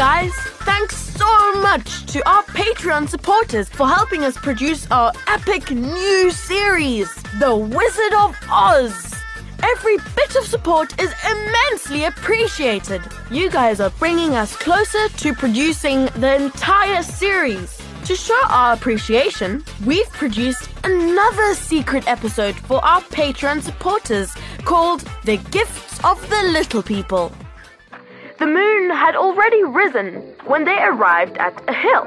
Guys! Thanks so much to our Patreon supporters for helping us produce our epic new series, The Wizard of Oz. Every bit of support is immensely appreciated. You guys are bringing us closer to producing the entire series. To show our appreciation, we've produced another secret episode for our Patreon supporters called The Gifts of the Little People. The moon had already risen when they arrived at a hill.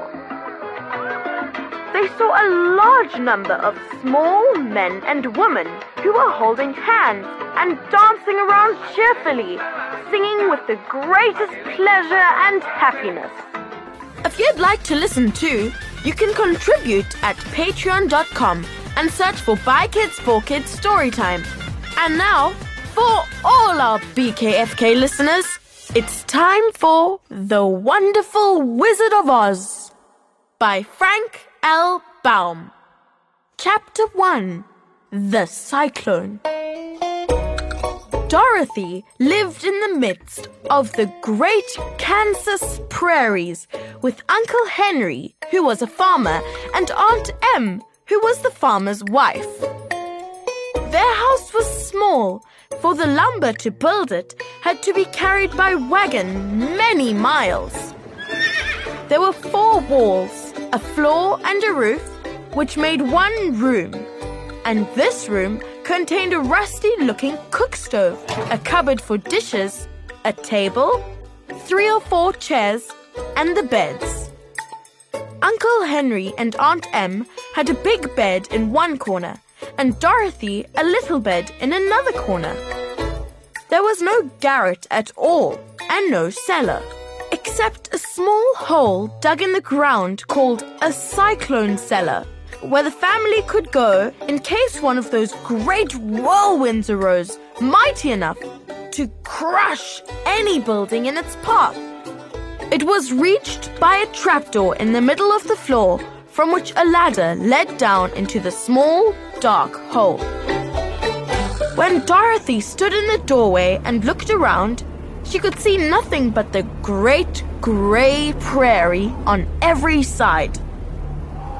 They saw a large number of small men and women who were holding hands and dancing around cheerfully, singing with the greatest pleasure and happiness. If you'd like to listen too, you can contribute at patreon.com and search for By Kids for Kids Storytime. And now, for all our BKFK listeners, it's time for The Wonderful Wizard of Oz by Frank L. Baum. Chapter 1 The Cyclone. Dorothy lived in the midst of the great Kansas prairies with Uncle Henry, who was a farmer, and Aunt Em, who was the farmer's wife. Their house was small, for the lumber to build it had to be carried by wagon many miles. There were four walls, a floor, and a roof, which made one room. And this room contained a rusty looking cook stove, a cupboard for dishes, a table, three or four chairs, and the beds. Uncle Henry and Aunt Em had a big bed in one corner, and Dorothy a little bed in another corner. There was no garret at all, and no cellar, except a small hole dug in the ground called a cyclone cellar, where the family could go in case one of those great whirlwinds arose, mighty enough to crush any building in its path. It was reached by a trapdoor in the middle of the floor from which a ladder led down into the small, dark hole. When Dorothy stood in the doorway and looked around, she could see nothing but the great gray prairie on every side.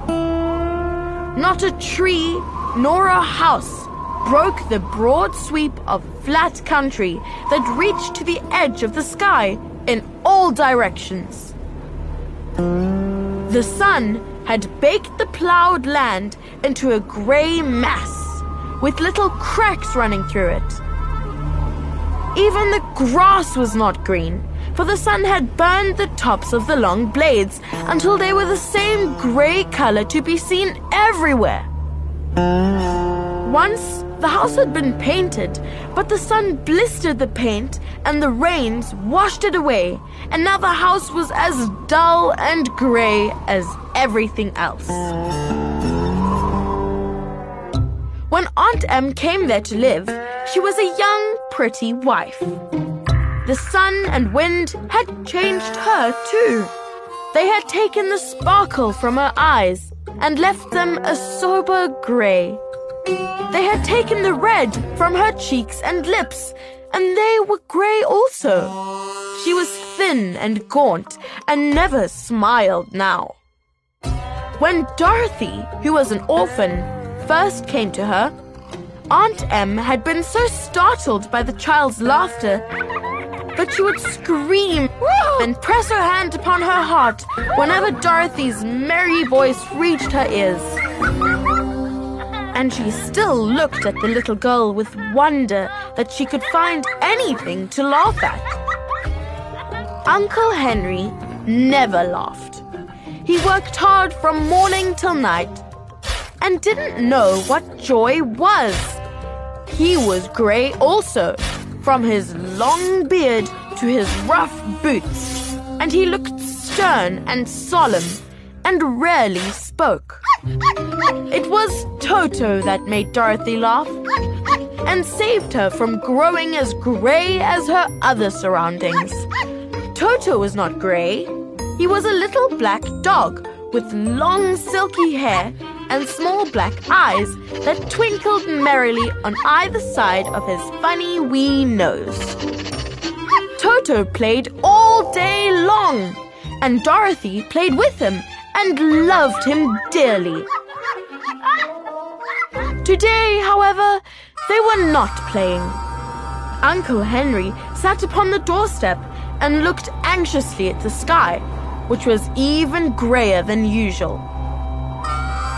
Not a tree nor a house broke the broad sweep of flat country that reached to the edge of the sky in all directions. The sun had baked the plowed land into a gray mass with little cracks running through it. Even the grass was not green, for the sun had burned the tops of the long blades until they were the same gray color to be seen everywhere. Once the house had been painted, but the sun blistered the paint and the rains washed it away, and now the house was as dull and gray as everything else. When Aunt Em came there to live, she was a young, pretty wife. The sun and wind had changed her too. They had taken the sparkle from her eyes and left them a sober gray. They had taken the red from her cheeks and lips, and they were gray also. She was thin and gaunt and never smiled now. When Dorothy, who was an orphan, first came to her, Aunt Em had been so startled by the child's laughter that she would scream and press her hand upon her heart whenever Dorothy's merry voice reached her ears. And she still looked at the little girl with wonder that she could find anything to laugh at. Uncle Henry never laughed. He worked hard from morning till night and didn't know what joy was. He was grey also, from his long beard to his rough boots, and he looked stern and solemn and rarely spoke. It was Toto that made Dorothy laugh and saved her from growing as grey as her other surroundings. Toto was not grey. He was a little black dog with long silky hair and small black eyes that twinkled merrily on either side of his funny wee nose. Toto played all day long, and Dorothy played with him and loved him dearly. Today, however, they were not playing. Uncle Henry sat upon the doorstep and looked anxiously at the sky, which was even grayer than usual.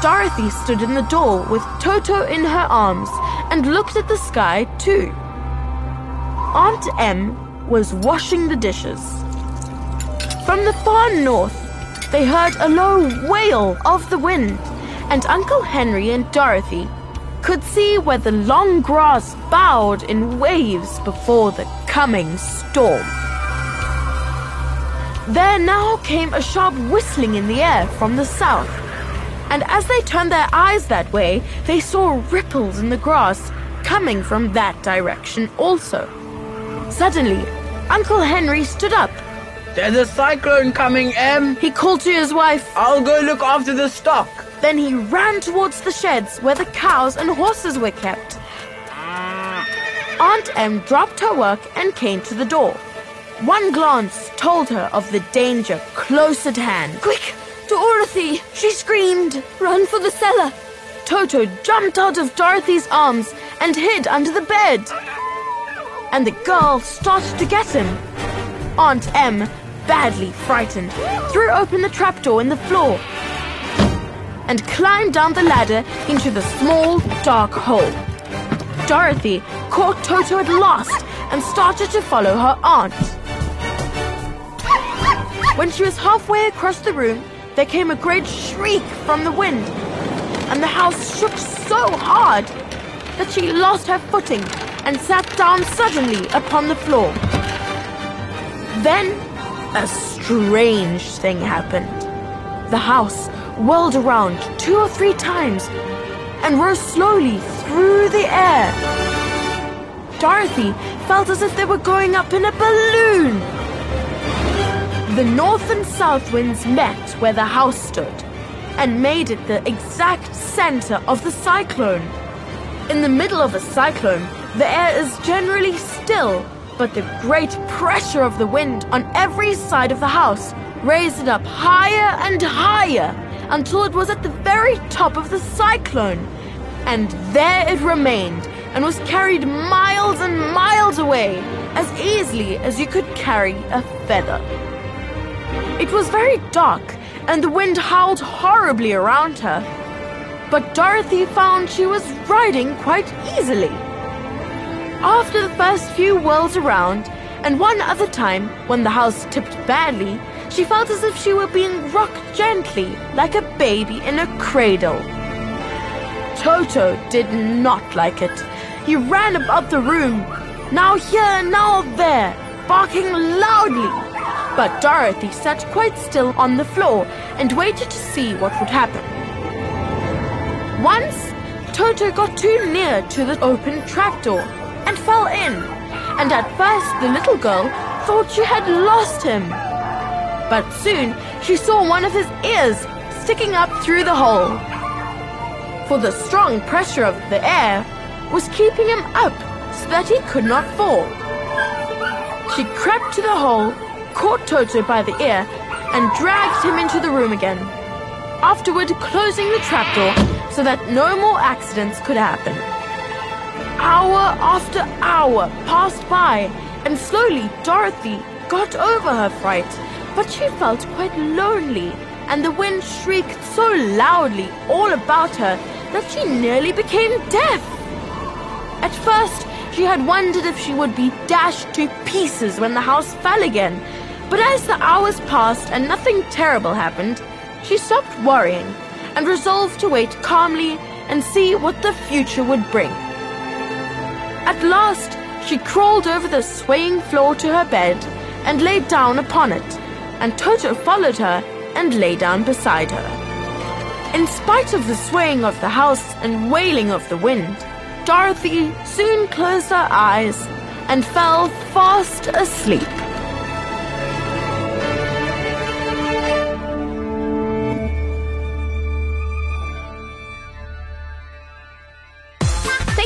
Dorothy stood in the door with Toto in her arms and looked at the sky too. Aunt Em was washing the dishes. From the far north, they heard a low wail of the wind, and Uncle Henry and Dorothy could see where the long grass bowed in waves before the coming storm. There now came a sharp whistling in the air from the south, and as they turned their eyes that way, they saw ripples in the grass coming from that direction also. Suddenly, Uncle Henry stood up. There's a cyclone coming, Em. He called to his wife. I'll go look after the stock. Then he ran towards the sheds where the cows and horses were kept. Aunt Em dropped her work and came to the door. One glance told her of the danger close at hand. Quick, to Dorothy! She screamed. Run for the cellar. Toto jumped out of Dorothy's arms and hid under the bed. And the girl started to get him. Aunt Em, badly frightened, threw open the trapdoor in the floor and climbed down the ladder into the small, dark hole. Dorothy caught Toto at last and started to follow her aunt. When she was halfway across the room, there came a great shriek from the wind, and the house shook so hard that she lost her footing and sat down suddenly upon the floor. Then a strange thing happened. The house whirled around two or three times and rose slowly through the air. Dorothy felt as if they were going up in a balloon. The north and south winds met where the house stood and made it the exact center of the cyclone. In the middle of a cyclone, the air is generally still, but the great pressure of the wind on every side of the house raised it up higher and higher until it was at the very top of the cyclone. And there it remained and was carried miles and miles away as easily as you could carry a feather. It was very dark and the wind howled horribly around her. But Dorothy found she was riding quite easily. After the first few whirls around, and one other time when the house tipped badly, she felt as if she were being rocked gently, like a baby in a cradle. Toto did not like it. He ran about the room, now here, now there, barking loudly. But Dorothy sat quite still on the floor and waited to see what would happen. Once, Toto got too near to the open trapdoor and fell in. And at first, the little girl thought she had lost him. But soon, she saw one of his ears sticking up through the hole. For the strong pressure of the air was keeping him up so that he could not fall. She crept to the hole, caught Toto by the ear, and dragged him into the room again. Afterward, closing the trapdoor so that no more accidents could happen. Hour after hour passed by, and slowly Dorothy got over her fright, but she felt quite lonely, and the wind shrieked so loudly all about her that she nearly became deaf. At first, she had wondered if she would be dashed to pieces when the house fell again, but as the hours passed and nothing terrible happened, she stopped worrying and resolved to wait calmly and see what the future would bring. At last, She crawled over the swaying floor to her bed and lay down upon it, and Toto followed her and lay down beside her. In spite of the swaying of the house and wailing of the wind, Dorothy soon closed her eyes and fell fast asleep.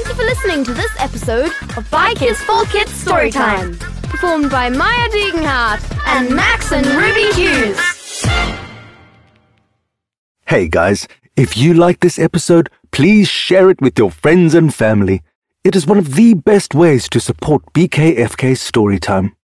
Thank you for listening to this episode of By Kids for Kids Storytime. Performed by Maya Degenhardt and Max and Ruby Hughes. Hey guys, if you like this episode, please share it with your friends and family. It is one of the best ways to support BKFK Storytime.